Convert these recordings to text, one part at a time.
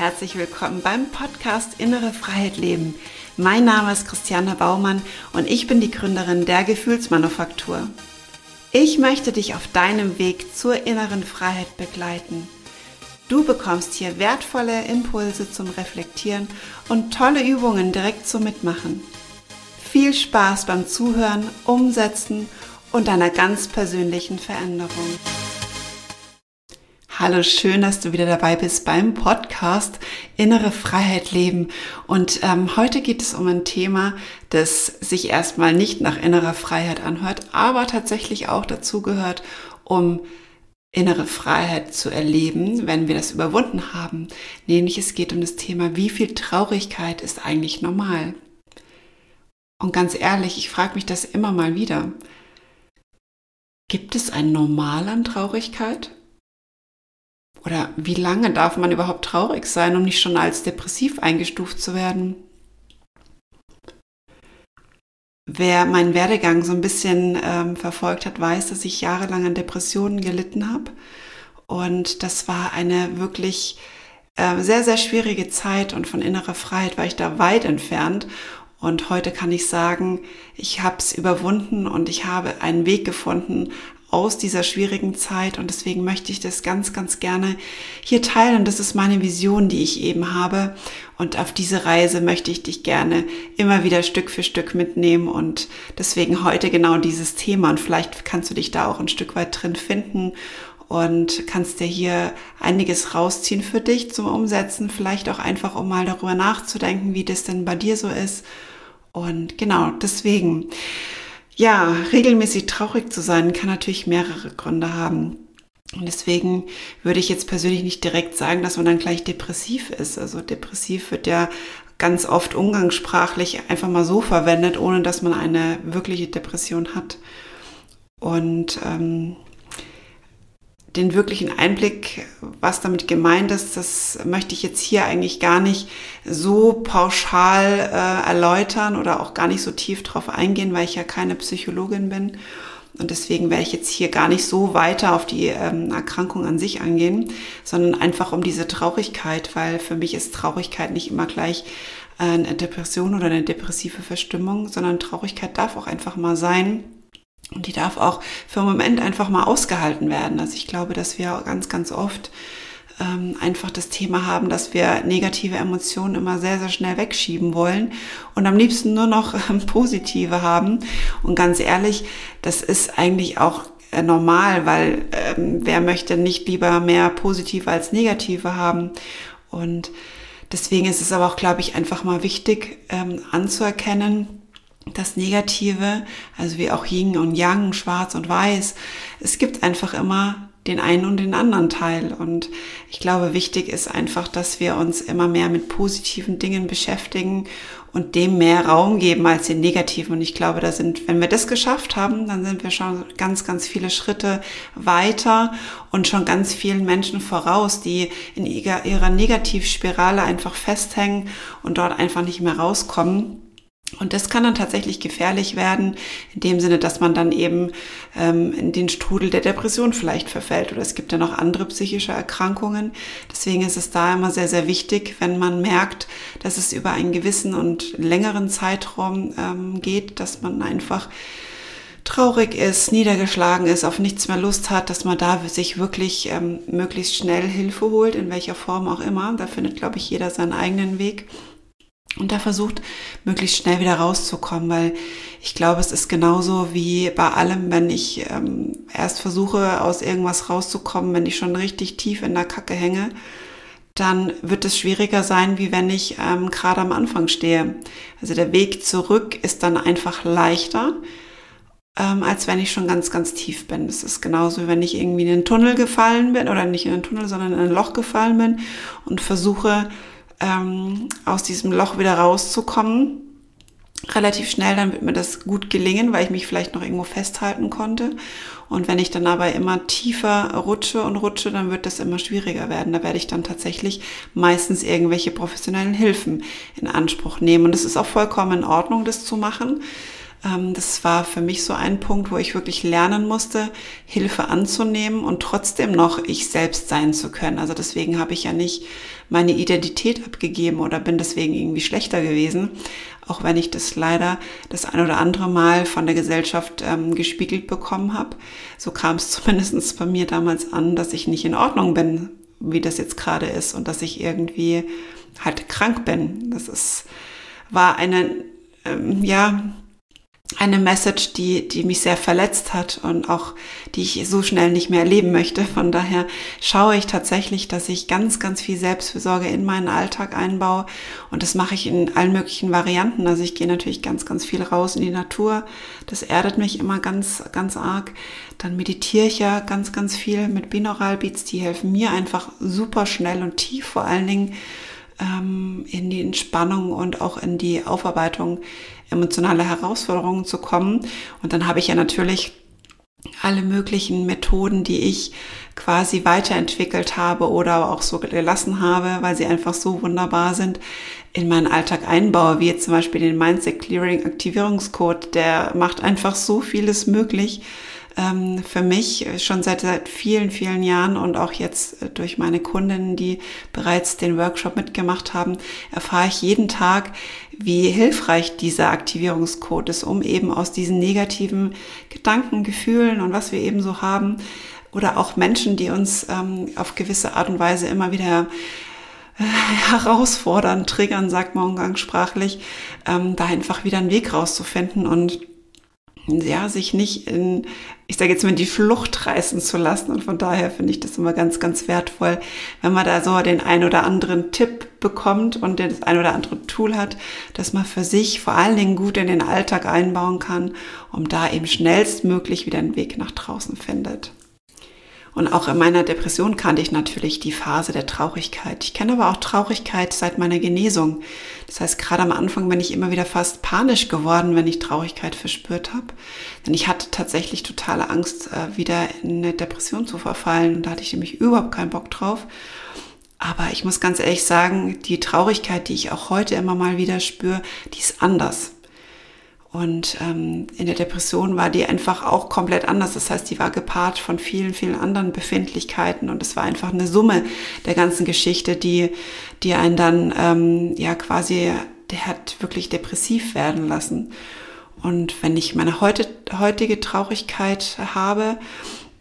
herzlich willkommen beim Podcast Innere Freiheit Leben. Mein Name ist Christiane Baumann und ich bin die Gründerin der Gefühlsmanufaktur. Ich möchte dich auf deinem Weg zur inneren Freiheit begleiten. Du bekommst hier wertvolle Impulse zum Reflektieren und tolle Übungen direkt zum Mitmachen. Viel Spaß beim Zuhören, Umsetzen und deiner ganz persönlichen Veränderung. Hallo, schön, dass du wieder dabei bist beim Podcast Innere Freiheit leben. Und ähm, heute geht es um ein Thema, das sich erstmal nicht nach innerer Freiheit anhört, aber tatsächlich auch dazu gehört, um innere Freiheit zu erleben, wenn wir das überwunden haben. Nämlich es geht um das Thema, wie viel Traurigkeit ist eigentlich normal? Und ganz ehrlich, ich frage mich das immer mal wieder. Gibt es ein Normal an Traurigkeit? Oder wie lange darf man überhaupt traurig sein, um nicht schon als depressiv eingestuft zu werden? Wer meinen Werdegang so ein bisschen ähm, verfolgt hat, weiß, dass ich jahrelang an Depressionen gelitten habe. Und das war eine wirklich äh, sehr, sehr schwierige Zeit und von innerer Freiheit war ich da weit entfernt. Und heute kann ich sagen, ich habe es überwunden und ich habe einen Weg gefunden aus dieser schwierigen Zeit und deswegen möchte ich das ganz, ganz gerne hier teilen. Das ist meine Vision, die ich eben habe und auf diese Reise möchte ich dich gerne immer wieder Stück für Stück mitnehmen und deswegen heute genau dieses Thema und vielleicht kannst du dich da auch ein Stück weit drin finden und kannst dir hier einiges rausziehen für dich zum Umsetzen, vielleicht auch einfach, um mal darüber nachzudenken, wie das denn bei dir so ist. Und genau, deswegen. Ja, regelmäßig traurig zu sein kann natürlich mehrere Gründe haben. Und deswegen würde ich jetzt persönlich nicht direkt sagen, dass man dann gleich depressiv ist. Also depressiv wird ja ganz oft umgangssprachlich einfach mal so verwendet, ohne dass man eine wirkliche Depression hat. Und ähm, den wirklichen Einblick, was damit gemeint ist, das möchte ich jetzt hier eigentlich gar nicht so pauschal äh, erläutern oder auch gar nicht so tief drauf eingehen, weil ich ja keine Psychologin bin. Und deswegen werde ich jetzt hier gar nicht so weiter auf die ähm, Erkrankung an sich angehen, sondern einfach um diese Traurigkeit, weil für mich ist Traurigkeit nicht immer gleich eine Depression oder eine depressive Verstimmung, sondern Traurigkeit darf auch einfach mal sein und die darf auch für einen Moment einfach mal ausgehalten werden. Also ich glaube, dass wir ganz, ganz oft ähm, einfach das Thema haben, dass wir negative Emotionen immer sehr, sehr schnell wegschieben wollen und am liebsten nur noch ähm, positive haben. Und ganz ehrlich, das ist eigentlich auch äh, normal, weil ähm, wer möchte nicht lieber mehr positive als negative haben? Und deswegen ist es aber auch, glaube ich, einfach mal wichtig ähm, anzuerkennen, das Negative, also wie auch Yin und Yang, Schwarz und Weiß. Es gibt einfach immer den einen und den anderen Teil. Und ich glaube, wichtig ist einfach, dass wir uns immer mehr mit positiven Dingen beschäftigen und dem mehr Raum geben als den negativen. Und ich glaube, da sind, wenn wir das geschafft haben, dann sind wir schon ganz, ganz viele Schritte weiter und schon ganz vielen Menschen voraus, die in ihrer Negativspirale einfach festhängen und dort einfach nicht mehr rauskommen. Und das kann dann tatsächlich gefährlich werden, in dem Sinne, dass man dann eben ähm, in den Strudel der Depression vielleicht verfällt. Oder es gibt ja noch andere psychische Erkrankungen. Deswegen ist es da immer sehr, sehr wichtig, wenn man merkt, dass es über einen gewissen und längeren Zeitraum ähm, geht, dass man einfach traurig ist, niedergeschlagen ist, auf nichts mehr Lust hat, dass man da sich wirklich ähm, möglichst schnell Hilfe holt, in welcher Form auch immer. Da findet, glaube ich, jeder seinen eigenen Weg und da versucht, möglichst schnell wieder rauszukommen, weil ich glaube, es ist genauso wie bei allem, wenn ich ähm, erst versuche, aus irgendwas rauszukommen, wenn ich schon richtig tief in der Kacke hänge, dann wird es schwieriger sein, wie wenn ich ähm, gerade am Anfang stehe. Also der Weg zurück ist dann einfach leichter, ähm, als wenn ich schon ganz, ganz tief bin. Das ist genauso, wie wenn ich irgendwie in einen Tunnel gefallen bin, oder nicht in einen Tunnel, sondern in ein Loch gefallen bin und versuche, ähm, aus diesem Loch wieder rauszukommen. Relativ schnell, dann wird mir das gut gelingen, weil ich mich vielleicht noch irgendwo festhalten konnte. Und wenn ich dann aber immer tiefer rutsche und rutsche, dann wird das immer schwieriger werden. Da werde ich dann tatsächlich meistens irgendwelche professionellen Hilfen in Anspruch nehmen. Und es ist auch vollkommen in Ordnung, das zu machen. Ähm, das war für mich so ein Punkt, wo ich wirklich lernen musste, Hilfe anzunehmen und trotzdem noch ich selbst sein zu können. Also deswegen habe ich ja nicht meine Identität abgegeben oder bin deswegen irgendwie schlechter gewesen, auch wenn ich das leider das ein oder andere Mal von der Gesellschaft ähm, gespiegelt bekommen habe. So kam es zumindest bei mir damals an, dass ich nicht in Ordnung bin, wie das jetzt gerade ist und dass ich irgendwie halt krank bin. Das ist, war eine, ähm, ja, eine Message, die, die mich sehr verletzt hat und auch die ich so schnell nicht mehr erleben möchte. Von daher schaue ich tatsächlich, dass ich ganz, ganz viel Selbstfürsorge in meinen Alltag einbaue und das mache ich in allen möglichen Varianten. Also ich gehe natürlich ganz, ganz viel raus in die Natur. Das erdet mich immer ganz, ganz arg. Dann meditiere ich ja ganz, ganz viel mit Binaural Beats. Die helfen mir einfach super schnell und tief vor allen Dingen ähm, in die Entspannung und auch in die Aufarbeitung emotionaler Herausforderungen zu kommen. Und dann habe ich ja natürlich alle möglichen Methoden, die ich quasi weiterentwickelt habe oder auch so gelassen habe, weil sie einfach so wunderbar sind, in meinen Alltag einbaue, wie jetzt zum Beispiel den Mindset Clearing Aktivierungscode. Der macht einfach so vieles möglich ähm, für mich schon seit, seit vielen, vielen Jahren und auch jetzt äh, durch meine Kundinnen, die bereits den Workshop mitgemacht haben, erfahre ich jeden Tag, wie hilfreich dieser Aktivierungscode ist, um eben aus diesen negativen Gedanken, Gefühlen und was wir eben so haben, oder auch Menschen, die uns ähm, auf gewisse Art und Weise immer wieder äh, herausfordern, triggern, sagt man umgangssprachlich, ähm, da einfach wieder einen Weg rauszufinden und ja, sich nicht in, ich sage jetzt mal, die Flucht reißen zu lassen. Und von daher finde ich das immer ganz, ganz wertvoll, wenn man da so den ein oder anderen Tipp bekommt und das ein oder andere Tool hat, dass man für sich vor allen Dingen gut in den Alltag einbauen kann, um da eben schnellstmöglich wieder einen Weg nach draußen findet. Und auch in meiner Depression kannte ich natürlich die Phase der Traurigkeit. Ich kenne aber auch Traurigkeit seit meiner Genesung. Das heißt, gerade am Anfang bin ich immer wieder fast panisch geworden, wenn ich Traurigkeit verspürt habe. Denn ich hatte tatsächlich totale Angst, äh, wieder in eine Depression zu verfallen. Und da hatte ich nämlich überhaupt keinen Bock drauf. Aber ich muss ganz ehrlich sagen, die Traurigkeit, die ich auch heute immer mal wieder spüre, die ist anders. Und ähm, in der Depression war die einfach auch komplett anders. Das heißt, die war gepaart von vielen, vielen anderen Befindlichkeiten und es war einfach eine Summe der ganzen Geschichte, die, die einen dann ähm, ja quasi, der hat wirklich depressiv werden lassen. Und wenn ich meine heute, heutige Traurigkeit habe,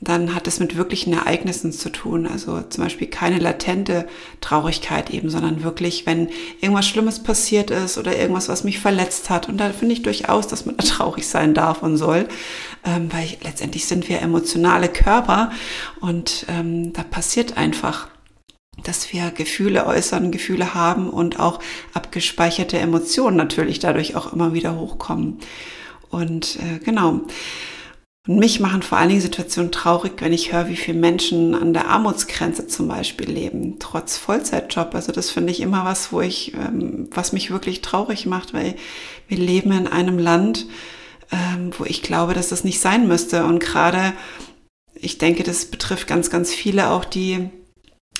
dann hat es mit wirklichen Ereignissen zu tun. Also zum Beispiel keine latente Traurigkeit eben, sondern wirklich, wenn irgendwas Schlimmes passiert ist oder irgendwas, was mich verletzt hat. Und da finde ich durchaus, dass man da traurig sein darf und soll, ähm, weil letztendlich sind wir emotionale Körper und ähm, da passiert einfach dass wir Gefühle äußern, Gefühle haben und auch abgespeicherte Emotionen natürlich dadurch auch immer wieder hochkommen. Und äh, genau. Und mich machen vor allen Dingen Situationen traurig, wenn ich höre, wie viele Menschen an der Armutsgrenze zum Beispiel leben, trotz Vollzeitjob. Also das finde ich immer was, wo ich, ähm, was mich wirklich traurig macht, weil wir leben in einem Land, ähm, wo ich glaube, dass das nicht sein müsste. Und gerade, ich denke, das betrifft ganz, ganz viele auch, die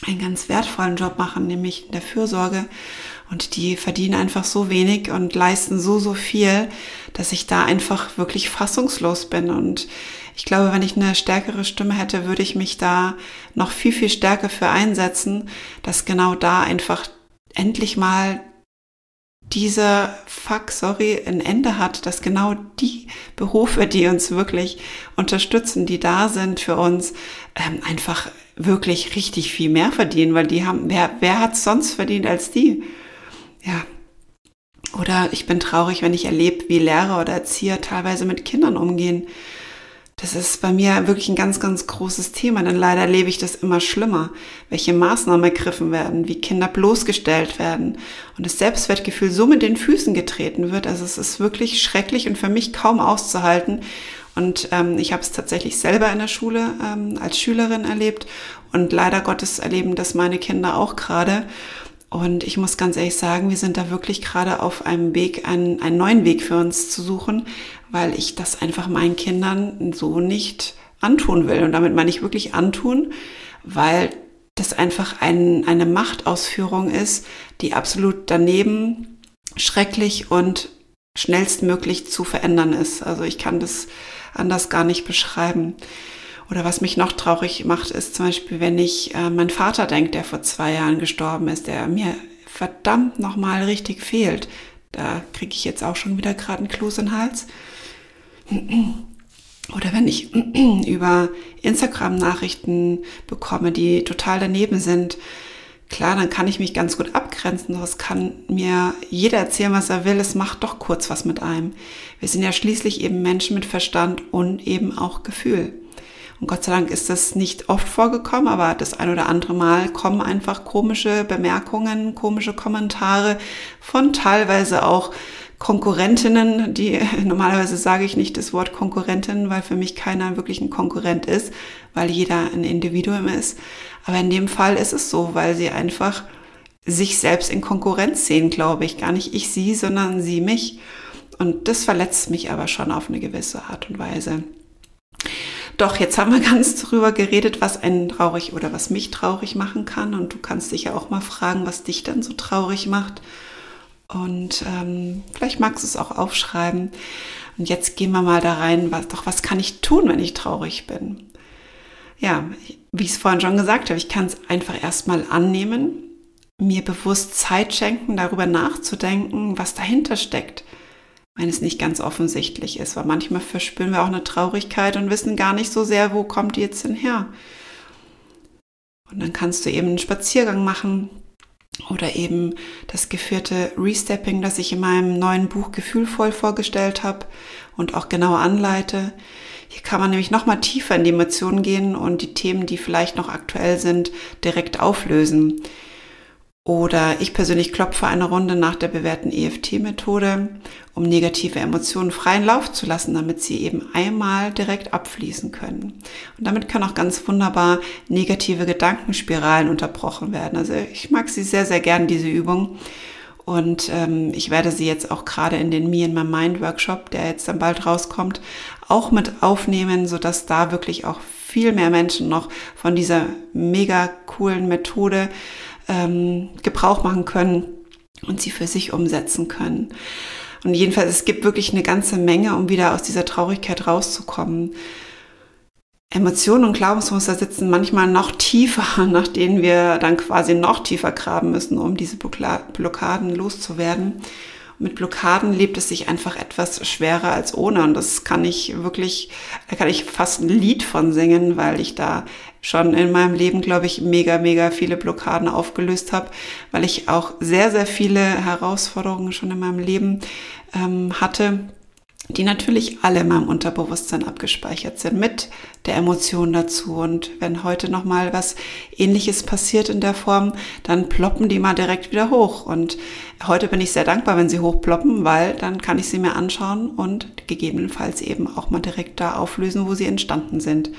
einen ganz wertvollen Job machen, nämlich in der Fürsorge. Und die verdienen einfach so wenig und leisten so, so viel, dass ich da einfach wirklich fassungslos bin. Und ich glaube, wenn ich eine stärkere Stimme hätte, würde ich mich da noch viel, viel stärker für einsetzen, dass genau da einfach endlich mal dieser Fuck, sorry, ein Ende hat, dass genau die Berufe, die uns wirklich unterstützen, die da sind für uns, ähm, einfach wirklich richtig viel mehr verdienen, weil die haben, wer, wer hat sonst verdient als die? Ja. Oder ich bin traurig, wenn ich erlebe, wie Lehrer oder Erzieher teilweise mit Kindern umgehen. Das ist bei mir wirklich ein ganz, ganz großes Thema, denn leider erlebe ich das immer schlimmer, welche Maßnahmen ergriffen werden, wie Kinder bloßgestellt werden und das Selbstwertgefühl so mit den Füßen getreten wird. Also es ist wirklich schrecklich und für mich kaum auszuhalten. Und ähm, ich habe es tatsächlich selber in der Schule ähm, als Schülerin erlebt und leider Gottes erleben das meine Kinder auch gerade. Und ich muss ganz ehrlich sagen, wir sind da wirklich gerade auf einem Weg, einen, einen neuen Weg für uns zu suchen, weil ich das einfach meinen Kindern so nicht antun will. Und damit meine ich wirklich antun, weil das einfach ein, eine Machtausführung ist, die absolut daneben schrecklich und schnellstmöglich zu verändern ist. Also ich kann das anders gar nicht beschreiben. Oder was mich noch traurig macht, ist zum Beispiel, wenn ich äh, mein Vater denke, der vor zwei Jahren gestorben ist, der mir verdammt nochmal richtig fehlt. Da kriege ich jetzt auch schon wieder gerade einen Kloß in den Hals. Oder wenn ich über Instagram Nachrichten bekomme, die total daneben sind, klar, dann kann ich mich ganz gut abgrenzen. Das kann mir jeder erzählen, was er will. Es macht doch kurz was mit einem. Wir sind ja schließlich eben Menschen mit Verstand und eben auch Gefühl. Und Gott sei Dank ist das nicht oft vorgekommen, aber das ein oder andere Mal kommen einfach komische Bemerkungen, komische Kommentare von teilweise auch Konkurrentinnen, die normalerweise sage ich nicht das Wort Konkurrentin, weil für mich keiner wirklich ein Konkurrent ist, weil jeder ein Individuum ist. Aber in dem Fall ist es so, weil sie einfach sich selbst in Konkurrenz sehen, glaube ich. Gar nicht ich sie, sondern sie mich. Und das verletzt mich aber schon auf eine gewisse Art und Weise. Doch, jetzt haben wir ganz drüber geredet, was einen traurig oder was mich traurig machen kann. Und du kannst dich ja auch mal fragen, was dich dann so traurig macht. Und ähm, vielleicht magst du es auch aufschreiben. Und jetzt gehen wir mal da rein, was, doch was kann ich tun, wenn ich traurig bin? Ja, wie ich es vorhin schon gesagt habe, ich kann es einfach erstmal annehmen, mir bewusst Zeit schenken, darüber nachzudenken, was dahinter steckt wenn es nicht ganz offensichtlich ist, weil manchmal verspüren wir auch eine Traurigkeit und wissen gar nicht so sehr, wo kommt die jetzt denn her. Und dann kannst du eben einen Spaziergang machen oder eben das geführte Restepping, das ich in meinem neuen Buch Gefühlvoll vorgestellt habe und auch genau anleite. Hier kann man nämlich noch mal tiefer in die Emotionen gehen und die Themen, die vielleicht noch aktuell sind, direkt auflösen. Oder ich persönlich klopfe eine Runde nach der bewährten EFT-Methode, um negative Emotionen freien Lauf zu lassen, damit sie eben einmal direkt abfließen können. Und damit können auch ganz wunderbar negative Gedankenspiralen unterbrochen werden. Also ich mag sie sehr, sehr gern, diese Übung. Und ähm, ich werde sie jetzt auch gerade in den Me in My Mind Workshop, der jetzt dann bald rauskommt, auch mit aufnehmen, sodass da wirklich auch viel mehr Menschen noch von dieser mega coolen Methode ähm, Gebrauch machen können und sie für sich umsetzen können. Und jedenfalls, es gibt wirklich eine ganze Menge, um wieder aus dieser Traurigkeit rauszukommen. Emotionen und Glaubensmuster sitzen manchmal noch tiefer, nach denen wir dann quasi noch tiefer graben müssen, um diese Blockaden loszuwerden mit Blockaden lebt es sich einfach etwas schwerer als ohne. Und das kann ich wirklich, da kann ich fast ein Lied von singen, weil ich da schon in meinem Leben, glaube ich, mega, mega viele Blockaden aufgelöst habe, weil ich auch sehr, sehr viele Herausforderungen schon in meinem Leben ähm, hatte die natürlich alle in meinem Unterbewusstsein abgespeichert sind, mit der Emotion dazu. Und wenn heute nochmal was ähnliches passiert in der Form, dann ploppen die mal direkt wieder hoch. Und heute bin ich sehr dankbar, wenn sie hochploppen, weil dann kann ich sie mir anschauen und gegebenenfalls eben auch mal direkt da auflösen, wo sie entstanden sind.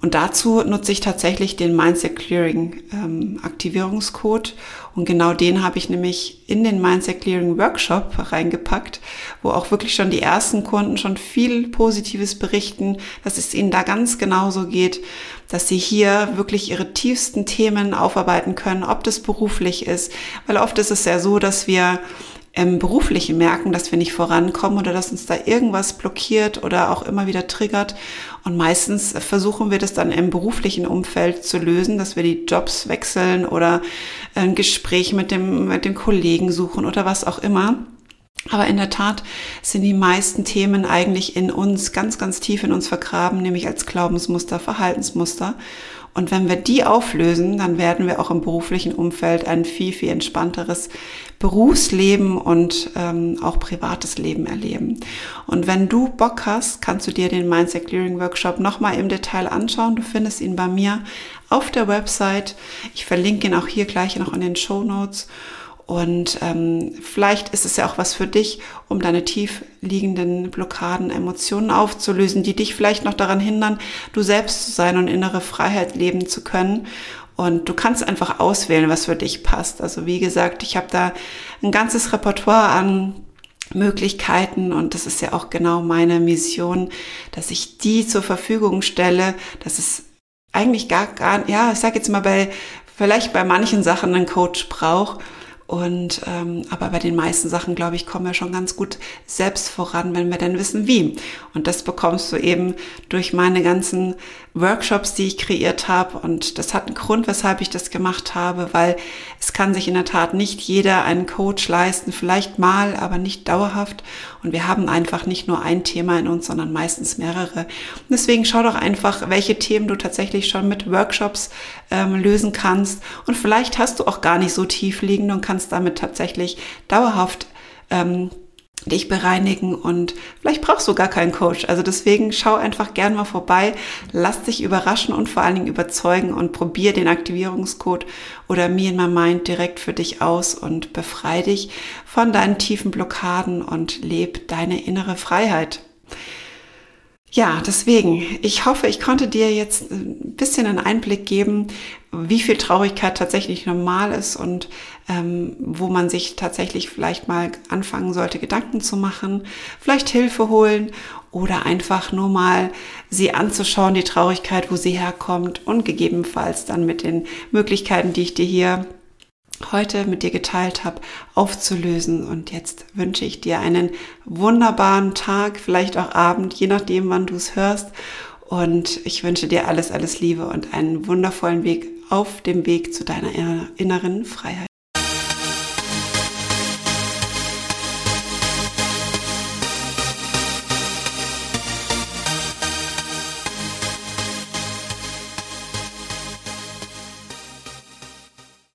Und dazu nutze ich tatsächlich den Mindset Clearing ähm, Aktivierungscode. Und genau den habe ich nämlich in den Mindset Clearing Workshop reingepackt, wo auch wirklich schon die ersten Kunden schon viel Positives berichten, dass es ihnen da ganz genauso geht, dass sie hier wirklich ihre tiefsten Themen aufarbeiten können, ob das beruflich ist. Weil oft ist es ja so, dass wir im Beruflichen merken, dass wir nicht vorankommen oder dass uns da irgendwas blockiert oder auch immer wieder triggert. Und meistens versuchen wir das dann im beruflichen Umfeld zu lösen, dass wir die Jobs wechseln oder ein Gespräch mit dem, mit dem Kollegen suchen oder was auch immer. Aber in der Tat sind die meisten Themen eigentlich in uns, ganz, ganz tief in uns vergraben, nämlich als Glaubensmuster, Verhaltensmuster. Und wenn wir die auflösen, dann werden wir auch im beruflichen Umfeld ein viel, viel entspannteres Berufsleben und ähm, auch privates Leben erleben. Und wenn du Bock hast, kannst du dir den Mindset Clearing Workshop nochmal im Detail anschauen. Du findest ihn bei mir auf der Website. Ich verlinke ihn auch hier gleich noch in den Show Notes. Und ähm, vielleicht ist es ja auch was für dich, um deine tief liegenden Blockaden, Emotionen aufzulösen, die dich vielleicht noch daran hindern, du selbst zu sein und innere Freiheit leben zu können. Und du kannst einfach auswählen, was für dich passt. Also wie gesagt, ich habe da ein ganzes Repertoire an Möglichkeiten und das ist ja auch genau meine Mission, dass ich die zur Verfügung stelle, dass es eigentlich gar, gar ja, ich sage jetzt mal bei, vielleicht bei manchen Sachen einen Coach braucht, Und ähm, aber bei den meisten Sachen, glaube ich, kommen wir schon ganz gut selbst voran, wenn wir dann wissen, wie. Und das bekommst du eben durch meine ganzen Workshops, die ich kreiert habe. Und das hat einen Grund, weshalb ich das gemacht habe, weil es kann sich in der Tat nicht jeder einen Coach leisten, vielleicht mal, aber nicht dauerhaft. Und wir haben einfach nicht nur ein Thema in uns, sondern meistens mehrere. Und deswegen schau doch einfach, welche Themen du tatsächlich schon mit Workshops ähm, lösen kannst. Und vielleicht hast du auch gar nicht so tief liegend und kannst damit tatsächlich dauerhaft ähm, dich bereinigen und vielleicht brauchst du gar keinen Coach. Also deswegen schau einfach gern mal vorbei, lass dich überraschen und vor allen Dingen überzeugen und probier den Aktivierungscode oder Me in My Mind direkt für dich aus und befrei dich von deinen tiefen Blockaden und leb deine innere Freiheit. Ja, deswegen, ich hoffe, ich konnte dir jetzt ein bisschen einen Einblick geben, wie viel Traurigkeit tatsächlich normal ist und ähm, wo man sich tatsächlich vielleicht mal anfangen sollte, Gedanken zu machen, vielleicht Hilfe holen oder einfach nur mal sie anzuschauen, die Traurigkeit, wo sie herkommt und gegebenenfalls dann mit den Möglichkeiten, die ich dir hier heute mit dir geteilt habe, aufzulösen. Und jetzt wünsche ich dir einen wunderbaren Tag, vielleicht auch Abend, je nachdem, wann du es hörst. Und ich wünsche dir alles, alles Liebe und einen wundervollen Weg auf dem Weg zu deiner inneren Freiheit.